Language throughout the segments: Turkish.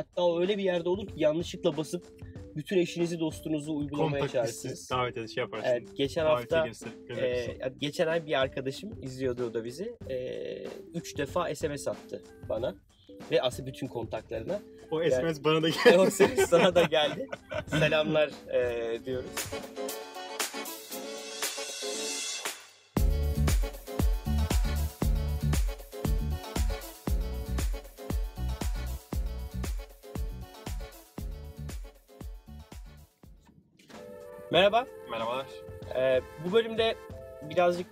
Hatta öyle bir yerde olur ki yanlışlıkla basıp bütün eşinizi dostunuzu uygulamaya Kontak çağırırsınız. davet ediş yaparsın. Evet, geçen Davet hafta e, geçen ay bir arkadaşım izliyordu o da bizi. E, üç defa SMS attı bana ve aslında bütün kontaklarına. o yani- SMS bana da geldi. o ses sana da geldi. Selamlar e, diyoruz. Merhaba. Merhabalar. Ee, bu bölümde birazcık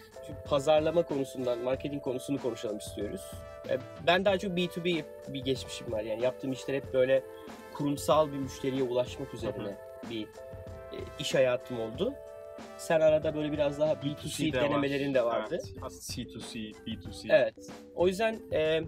pazarlama konusundan, marketing konusunu konuşalım istiyoruz. Ee, ben daha çok B2B bir geçmişim var. Yani yaptığım işler hep böyle kurumsal bir müşteriye ulaşmak üzerine bir e, iş hayatım oldu. Sen arada böyle biraz daha B2C de var. denemelerin de vardı. Evet. Aslında C2C, B2C. Evet. O yüzden e,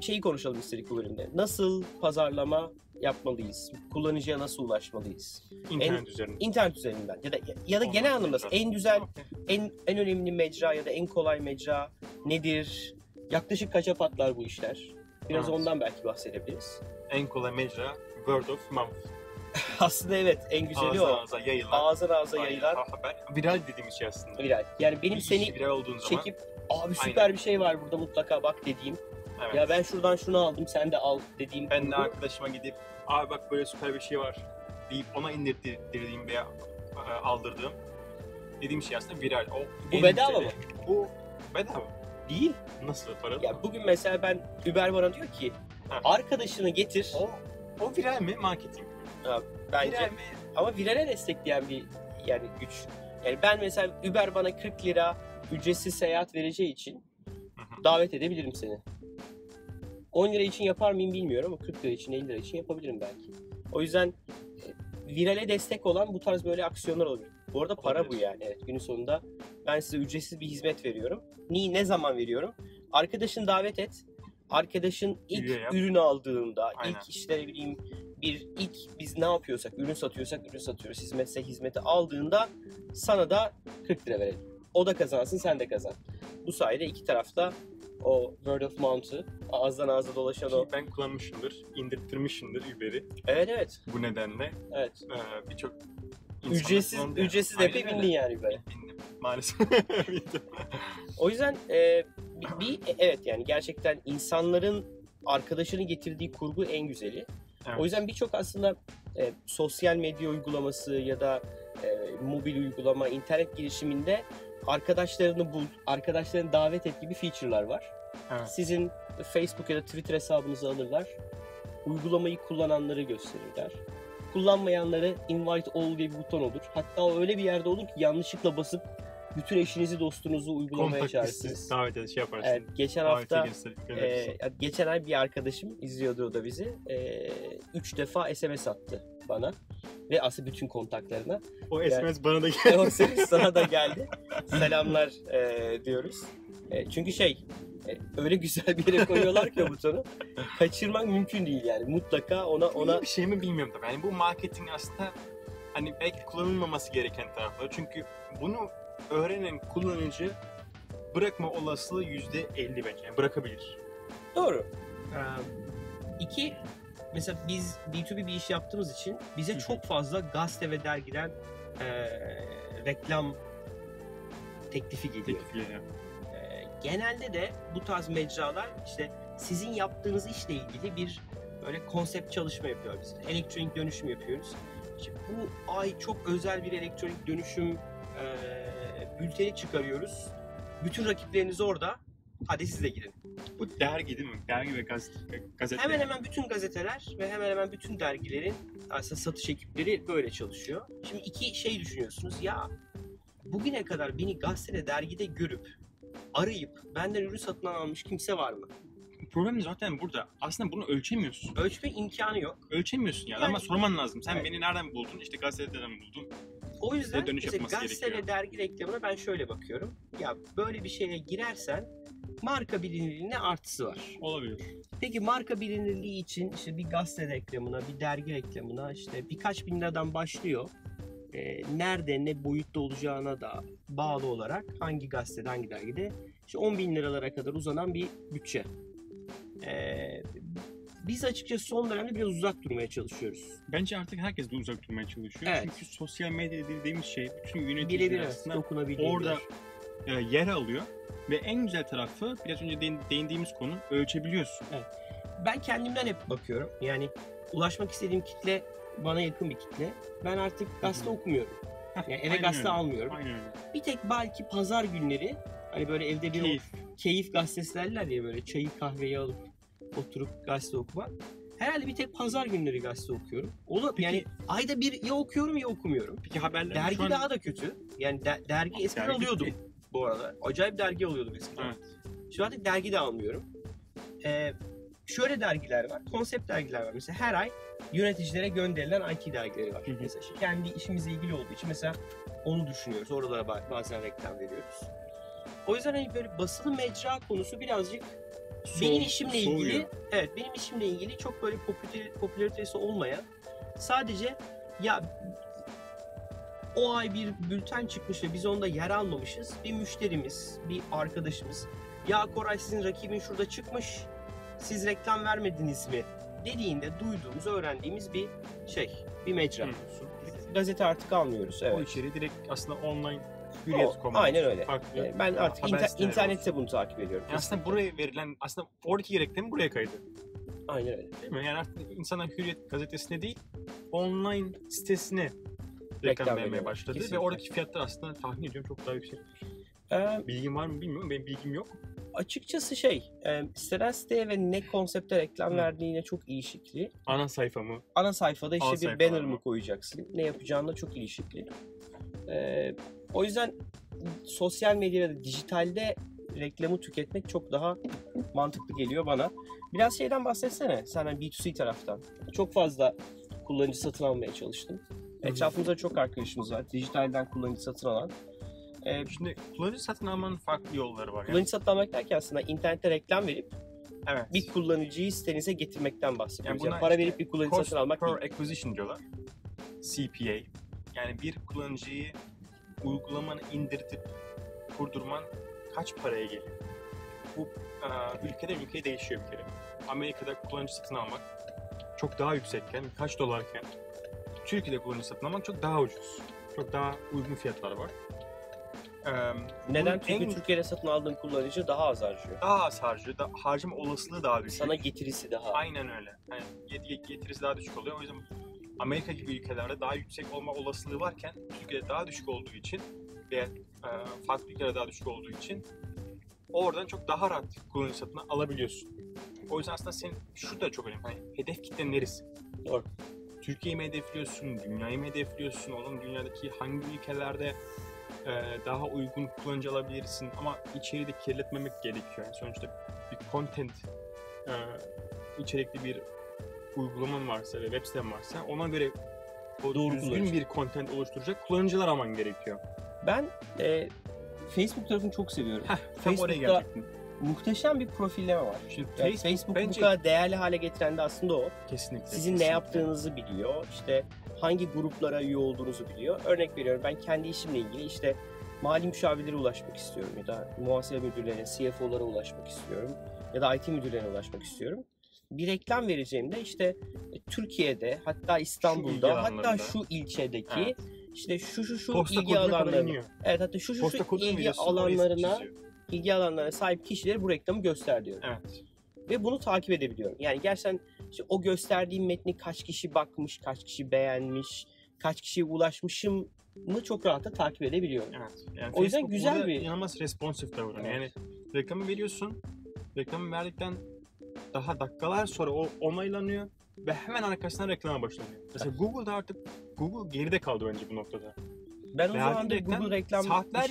şeyi konuşalım istedik bu bölümde. Nasıl pazarlama yapmalıyız? Kullanıcıya nasıl ulaşmalıyız? İnternet üzerinden. İnternet üzerinden ya da ya da Ondan genel anlamda en güzel en en önemli mecra ya da en kolay mecra nedir? Yaklaşık kaça patlar bu işler? Biraz Evet. ondan belki bahsedebiliriz. En kolay mecra word of mouth. Aslında evet en güzeli Ağızdan o. ağza yayılan. Ağza Aynen, yayılan haber. Viral dediğimiz şey aslında. viral. Yani benim Bir seni olduğun zaman. çekip abi süper bir şey var burada mutlaka bak dediğim. Evet. Ya ben şuradan şunu aldım sen de al dediğim. Ben de arkadaşıma gidip abi bak böyle süper bir şey var deyip ona indirdiğim veya e, aldırdığım dediğim şey aslında viral. O Bu bedava güzeli. mı? Bu bedava. değil. Nasıl paralı? Ya bugün mesela ben Uber bana diyor ki Ha. arkadaşını getir. o, o viral mi? Marketing mi? Bence Viral mi? Ama virale destekleyen bir yani güç. Yani ben mesela Uber bana 40 lira ücretsiz seyahat vereceği için Hı hı. davet edebilirim seni. 10 lira için yapar mıyım bilmiyorum ama 40 lira için 50 lira için yapabilirim belki. O yüzden e, virale destek olan bu tarz böyle aksiyonlar olabilir. Bu arada para bu yani. Evet, günün sonunda ben size ücretsiz bir hizmet veriyorum. Ni ne zaman veriyorum? Arkadaşın davet et. Arkadaşın ilk yap. ürünü aldığında, Aynen. ilk işte ne bileyim bir ilk biz ne yapıyorsak, ürün satıyorsak ürün satıyoruz, hizmetse hizmeti aldığında sana da 40 lira verelim. O da kazansın, sen de kazan. Bu sayede iki tarafta o word of mouth'u, ağızdan ağza dolaşan o. Ben kullanmışımdır, indirttirmişimdir Uber'i. Evet evet, Bu nedenle evet. e, birçok insan Ücretsiz, kullandı yani. ücretsiz Aynen epey öyle. bindin yani böyle. Bindim. Maalesef. Bindim. O yüzden e, bir, bir- evet yani gerçekten insanların arkadaşını getirdiği kurgu en güzeli. Evet. O yüzden birçok aslında e, sosyal medya uygulaması ya da e, mobil uygulama, internet girişiminde arkadaşlarını bul, arkadaşlarını davet et gibi feature'lar var. Evet. Sizin Facebook ya da Twitter hesabınızı alırlar. Uygulamayı kullananları gösterirler. Kullanmayanları invite all diye bir buton olur. Hatta öyle bir yerde olur ki yanlışlıkla basıp bütün eşinizi dostunuzu uygulamaya çağırırsınız. davet ediş yaparsın. Evet, geçen Davet hafta ee, geçen ay bir arkadaşım izliyordu o da bizi. Ee, üç defa SMS attı bana ve aslında bütün kontaklarına. o yani- SMS bana da geldi. o ses sana da geldi. Selamlar ee, diyoruz. Ee, çünkü şey e, öyle güzel bir yere koyuyorlar ki o butonu. Kaçırmak mümkün değil yani. Mutlaka ona ona İyi bir şey mi bilmiyorum da. Yani bu marketing aslında hani belki kullanılmaması gereken tarafları. Çünkü bunu öğrenen kullanıcı bırakma olasılığı yüzde elli belki. Yani bırakabilir. Doğru. Ee, iki, mesela biz B2B bir iş yaptığımız için bize çok fazla gazete ve dergiden ee, reklam teklifi geliyor. Teklif yani. Ee, genelde de bu tarz mecralar işte sizin yaptığınız işle ilgili bir böyle konsept çalışma yapıyor biz. Elektronik dönüşüm yapıyoruz. İşte bu ay çok özel bir elektronik dönüşüm e, bülteni çıkarıyoruz. Bütün rakipleriniz orada. Hadi siz de girin. Bu dergi değil mi? Dergi ve gazete. gazete. Hemen hemen bütün gazeteler ve hemen hemen bütün dergilerin aslında satış ekipleri böyle çalışıyor. Şimdi iki şey düşünüyorsunuz. Ya bugüne kadar beni gazetede, dergide görüp arayıp benden ürün satın almış kimse var mı? Problem zaten burada. Aslında bunu ölçemiyorsun. Ölçme imkanı yok. Ölçemiyorsun yani, Yani- ama sorman lazım. Sen Evet. beni nereden buldun? İşte gazeteden buldun? O yüzden dönüş mesela gazete ve dergi reklamına ben şöyle bakıyorum. Ya böyle bir şeye girersen marka bilinirliğine artısı var. Olabilir. Peki marka bilinirliği için işte bir gazete reklamına, bir dergi reklamına işte birkaç bin liradan başlıyor. Ee, nerede, ne boyutta olacağına da bağlı olarak hangi gazetede, hangi dergide işte 10 bin liralara kadar uzanan bir bütçe. Ee, biz açıkçası son dönemde biraz uzak durmaya çalışıyoruz. Bence artık herkes de uzak durmaya çalışıyor. Evet. Çünkü sosyal medya dediğimiz şey bütün yöneticiler aslında dokunabildiği orada. E, yer alıyor. Ve en güzel tarafı biraz önce değin- değindiğimiz konu ölçebiliyorsun. Ben kendimden hep bakıyorum. Yani ulaşmak istediğim kitle bana yakın bir kitle. Ben artık gazete okumuyorum. Yani eve gazete almıyorum. Aynen öyle. Bir tek belki pazar günleri hani böyle evde bir Keyif. keyif gazetesi derler ya böyle çayı kahveyi alıp oturup gazete okumak. Herhalde bir tek pazar günleri gazete okuyorum. O da Peki- yani ayda bir ya okuyorum ya okumuyorum. Peki haberler Dergi an... daha da kötü. Yani de- dergi eskiden alıyordum. Bu arada. Acayip dergi alıyordum eskiden. Evet. Şimdi artık dergi de almıyorum. Ee, şöyle dergiler var. Konsept dergiler var. Mesela her ay yöneticilere gönderilen IT dergileri var. Hı hı. Mesela işte kendi işimizle ilgili olduğu için mesela onu düşünüyoruz. Oralara ba- bazen reklam veriyoruz. O yüzden hani böyle basılı mecra konusu birazcık benim Soğuk- işimle soğuyor. ilgili evet benim işimle ilgili çok böyle popüler, popülaritesi olmayan sadece ya o ay bir bülten çıkmış ve biz onda yer almamışız. Bir müşterimiz, bir arkadaşımız ya Koray sizin rakibin şurada çıkmış siz reklam vermediniz mi dediğinde duyduğumuz, öğrendiğimiz bir şey, bir mecra. Hı. Gazete artık almıyoruz. O Evet. içeriği direkt aslında online O, hürriyet.com. aynen öyle. Farklı. Ee, Ben artık haber inter- internette bunu takip ediyorum. Yani aslında buraya verilen, aslında oradaki reklam buraya kaydı. Aynen öyle. Değil mi? Yani artık insanlar Hürriyet gazetesine değil, online sitesine reklam, Reklam vermeye başladı. Kesinlikle. Ve oradaki fiyatlar aslında tahmin ediyorum çok daha yüksek. Ee, Bilgin var mı bilmiyorum. Benim bilgim yok. açıkçası şey, e, siteden siteye ve ne konsepte reklam Hı. verdiğine çok ilişkili. Ana sayfamı. Ana sayfada işte Ana bir banner mı? mı koyacaksın, ne yapacağınla çok ilişkili. Ee, o yüzden sosyal medyada, dijitalde reklamı tüketmek çok daha mantıklı geliyor bana. Biraz şeyden bahsetsene, sen hani B2C taraftan. Çok fazla kullanıcı satın almaya çalıştım. Etrafımızda çok arkadaşımız var, dijitalden kullanıcı satın alan. Ee, Şimdi kullanıcı satın almanın farklı yolları var. Kullanıcı satın almak derken aslında internette reklam verip Evet. bir kullanıcıyı sitenize getirmekten bahsediyoruz. Yani Yani, para işte verip bir kullanıcı Cost satın almak per değil. acquisition diyorlar. CPA. Yani bir kullanıcıyı uygulamanı indirtip kurdurman kaç paraya geliyor? Bu e, ülkeden ülkeye değişiyor bir kere. Amerika'da kullanıcı satın almak çok daha yüksekken, kaç dolarken Türkiye'de kullanıcı satın almak çok daha ucuz. Çok daha uygun fiyatlar var. E, Neden? Çünkü en- Türkiye'de satın aldığın kullanıcı daha az harcıyor. daha az harcıyor, da, harcama olasılığı daha düşük. Sana getirisi daha. Aynen öyle. Yani get- getirisi daha düşük oluyor. O yüzden Amerika gibi ülkelerde daha yüksek olma olasılığı varken Türkiye'de daha düşük olduğu için ve e, farklı ülkelerde daha düşük olduğu için oradan çok daha rahat kullanıcı satın alabiliyorsun. O yüzden aslında senin şu da çok önemli. Hani hedef kitlen neresi? Doğru. Türkiye'yi mi hedefliyorsun? Dünyayı mı hedefliyorsun? Oğlum dünyadaki hangi ülkelerde e, daha uygun kullanıcı alabilirsin? Ama içeriği de kirletmemek gerekiyor. Yani sonuçta bir content e, içerikli bir uygulaman varsa ve web siten varsa ona göre o Doğru düzgün bir content oluşturacak kullanıcılar alman gerekiyor. Ben e, Facebook tarafını çok seviyorum. Heh, tam oraya gelecektim. Muhteşem bir profilleme var. Şimdi Yani Facebook Facebook bence bu kadar değerli hale getiren de aslında o. kesinlikle. Sizin ne kesinlikle. yaptığınızı biliyor. İşte hangi gruplara üye olduğunuzu biliyor. Örnek veriyorum ben kendi işimle ilgili işte mali müşavirlere ulaşmak istiyorum ya da muhasebe müdürlerine, CFO'lara ulaşmak istiyorum ya da IT müdürlerine ulaşmak istiyorum. Bir reklam vereceğimde işte Türkiye'de hatta İstanbul'da hatta alanlarında. şu ilçedeki Evet. işte şu şu şu Posta ilgi alanlarına evet hatta şu şu Posta şu ilgi alanlarına. İlgi alanlarına sahip kişileri bu reklamı göster diyorum Evet. ve bunu takip edebiliyorum. Yani gerçekten işte o gösterdiğim metni kaç kişi bakmış, kaç kişi beğenmiş, kaç kişiye ulaşmışım mı çok rahatla takip edebiliyorum. Evet. Yani O yüzden Facebook güzel bir- inanılmaz responsif davranıyor. Evet. Yani reklamı veriyorsun. Reklamı verdikten daha dakikalar sonra o onaylanıyor ve hemen arkasından reklama başlanıyor. Mesela Google'da artık Google geride kaldı bence bu noktada. Ben o Verdiğim zaman da Google reklam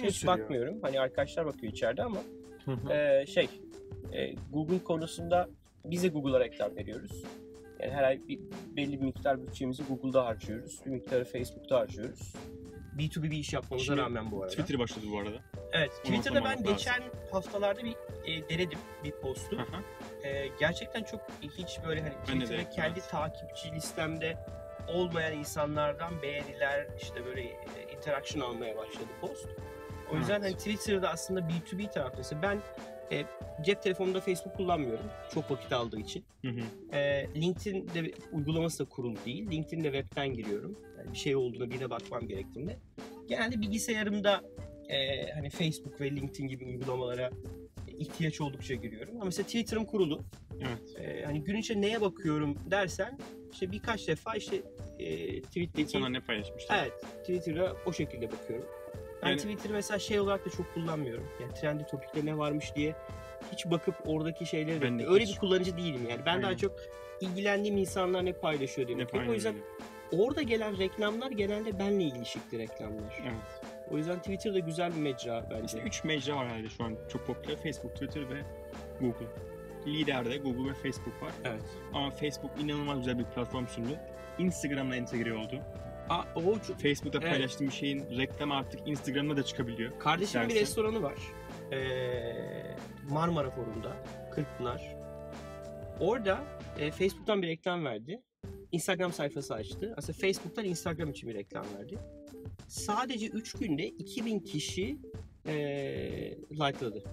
hiç bakmıyorum. Hani arkadaşlar bakıyor içeride ama e, şey e, Google konusunda biz de Google'a reklam veriyoruz. Yani her ay bir, belli bir miktar bütçemizi Google'da harcıyoruz. Bir miktarı Facebook'ta harcıyoruz. B2B bir iş yapmamıza Şimdi rağmen bu arada. Twitter başladı bu arada. Evet, Twitter'da ben lazım. geçen haftalarda bir e, denedim bir postu. E, gerçekten çok hiç böyle hani Twitter'da kendi evet. takipçi listemde olmayan insanlardan beğeniler işte böyle e, interaction almaya başladı post. O yüzden Evet. hani Twitter'da aslında B2B tarafı. Mesela ben Cep telefonunda Facebook kullanmıyorum. Çok vakit aldığı için. Hı hı. Ee, LinkedIn'de uygulaması da kurulu değil. LinkedIn'de webten giriyorum. Yani bir şey olduğuna birine bakmam gerektiğinde. Genelde bilgisayarımda e, hani Facebook ve LinkedIn gibi uygulamalara ihtiyaç oldukça giriyorum. Ama mesela Twitter'ım kurulu. Evet. Ee, hani gün içinde neye bakıyorum dersen işte birkaç defa işte e, tweet'teki İnsanlar ne paylaşmışlar? Evet, Twitter'a o şekilde bakıyorum. Ben Yani- Twitter'ı mesela şey olarak da çok kullanmıyorum. Yani trendi topikte ne varmış diye hiç bakıp oradaki şeyleri Ben de öyle hiç. bir kullanıcı değilim yani. Ben daha Aynen. çok ilgilendiğim insanlar ne paylaşıyor diye bakıyorum. O yüzden orada gelen reklamlar genelde benle ilişikli reklamlar. Evet. O yüzden Twitter da güzel bir mecra bence. İşte üç mecra var herhalde şu an çok popüler. Facebook, Twitter ve Google. Liderde Google ve Facebook var. Evet. Ama Facebook inanılmaz güzel bir platform sundu. Instagram'la entegre oldu. Aa, o çok... Facebook'ta Evet. paylaştığım bir şeyin reklamı artık Instagram'da da çıkabiliyor. Kardeşimin bir restoranı var. Ee, Marmara Forum'da. Kırkpınar. Orada e, Facebook'tan bir reklam verdi. Instagram sayfası açtı. Aslında Facebook'tan Instagram için bir reklam verdi. Sadece 3 günde 2000 kişi e, likeladı.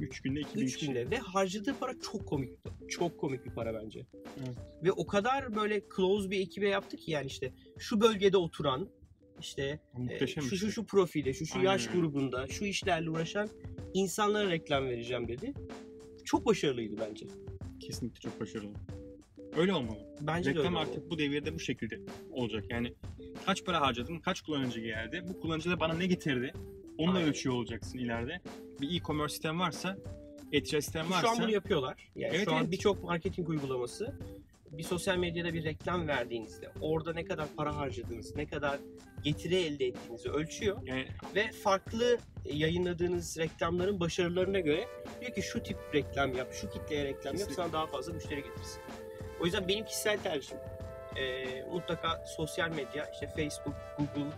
3 günde 2000 3 kişi. günde ve harcadığı para çok komik. Çok komik bir para bence. Evet. Ve o kadar böyle close bir ekibe yaptı ki yani işte şu bölgede oturan işte e, şu şu şey. şu profilde, şu şu Aynen yaş grubunda, şu işlerle uğraşan insanlara reklam vereceğim dedi. Çok başarılıydı bence. Kesinlikle çok başarılı. Öyle olmalı. Bence de Reklam öyle artık oldu. bu devirde bu şekilde olacak. Yani kaç para harcadın, kaç kullanıcı geldi, bu kullanıcı da bana ne getirdi? Onu da Aynen. ölçüyor olacaksın ileride. Bir e-commerce sistem varsa, e-ticaret sistem varsa Şu an bunu yapıyorlar. Yani Evet, şu an evet. birçok marketing uygulaması bir sosyal medyada bir reklam verdiğinizde orada ne kadar para harcadığınız, ne kadar getiri elde ettiğinizi ölçüyor yani ve farklı yayınladığınız reklamların başarılarına göre diyor ki şu tip reklam yap, şu kitleye reklam yap Kesinlikle. sana daha fazla müşteri getirsin. O yüzden benim kişisel tercihim e, mutlaka sosyal medya, işte Facebook, Google,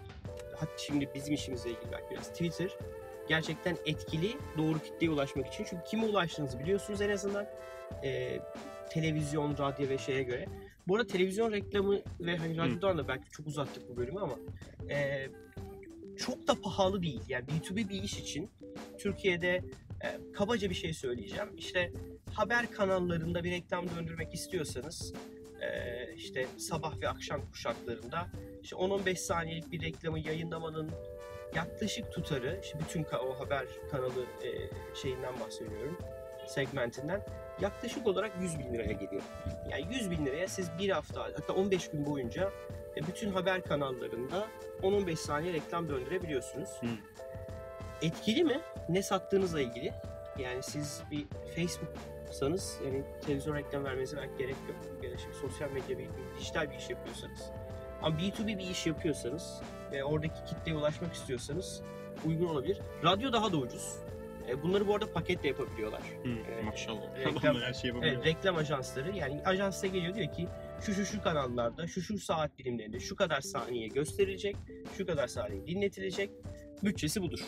hatta şimdi bizim işimizle ilgili belki biraz Twitter gerçekten etkili doğru kitleye ulaşmak için. Çünkü kime ulaştığınızı biliyorsunuz en azından e, televizyon, radyo ve şeye göre. Bu arada televizyon reklamı ve hani radyodan da belki çok uzattık bu bölümü ama e, çok da pahalı değil. Yani B2B bir iş için Türkiye'de e, kabaca bir şey söyleyeceğim. İşte haber kanallarında bir reklam döndürmek istiyorsanız e, işte sabah ve akşam kuşaklarında işte 10-15 saniyelik bir reklamı yayınlamanın yaklaşık tutarı, işte bütün o haber kanalı e, şeyinden bahsediyorum, segmentinden yaklaşık olarak 100 bin liraya geliyor. Yani 100 bin liraya siz bir hafta hatta 15 gün boyunca e, bütün haber kanallarında 10-15 saniye reklam döndürebiliyorsunuz. Hı. Etkili mi? Ne sattığınızla ilgili. Yani siz bir Facebook'sanız yani televizyon reklam vermenize belki gerek yok. Ya da şimdi sosyal medya bir, dijital bir iş yapıyorsanız. Ama B2B bir iş yapıyorsanız ve oradaki kitleye ulaşmak istiyorsanız uygun olabilir. Radyo daha da ucuz. E, Bunları bu arada paketle yapabiliyorlar. hı, Evet. maşallah. Reklam- her şeyi. Evet, reklam ajansları yani ajans size geliyor diyor ki şu şu şu kanallarda şu şu saat dilimlerinde şu kadar saniye gösterilecek, şu kadar saniye dinletilecek. Bütçesi budur.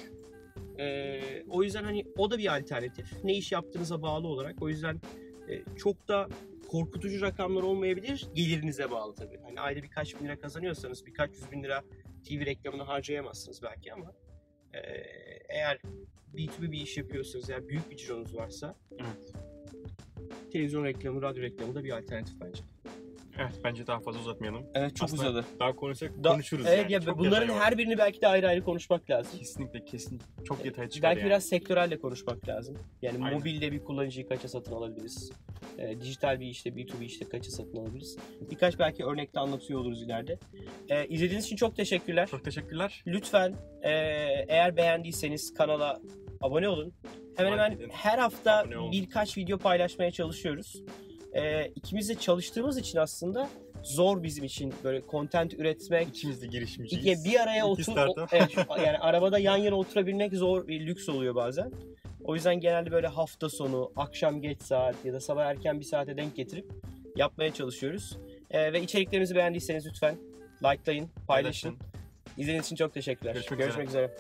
Ee, o yüzden hani o da bir alternatif. Ne iş yaptığınıza bağlı olarak. O yüzden e, çok da korkutucu rakamlar olmayabilir. Gelirinize bağlı tabii. Hani ayda birkaç bin lira kazanıyorsanız birkaç yüz bin lira TV reklamına harcayamazsınız belki ama e, eğer B2B bir iş yapıyorsanız eğer büyük bir cironuz varsa Evet. televizyon reklamı, radyo reklamı da bir alternatif bence. Evet, bence daha fazla uzatmayalım. Evet çok Aslında uzadı. Daha konuşsak Da- konuşuruz evet yani. ya Çok bunların her birini belki de ayrı ayrı konuşmak lazım. Kesinlikle kesin çok detay çıkar Belki yani. biraz sektörelle konuşmak lazım. Yani Aynen. mobilde bir kullanıcıyı kaça satın alabiliriz? Ee, dijital bir işte B2B işte kaça satın alabiliriz? Birkaç belki örnekte anlatıyor oluruz ileride. Ee, izlediğiniz için çok teşekkürler. Çok teşekkürler. Lütfen e, eğer beğendiyseniz kanala abone olun. Hemen hemen her hafta birkaç video paylaşmaya çalışıyoruz. E, ikimiz de çalıştığımız için aslında zor bizim için böyle content üretmek. İkimiz de girişimciyiz. İki, bir araya otur, o- evet, yani arabada yan yana oturabilmek zor bir lüks oluyor bazen. O yüzden genelde böyle hafta sonu, akşam geç saat ya da sabah erken bir saate denk getirip yapmaya çalışıyoruz. E, ve içeriklerimizi beğendiyseniz lütfen likelayın, paylaşın. Paylaşın. İzlediğiniz için çok teşekkürler. Görüşmek Görüşmek üzere.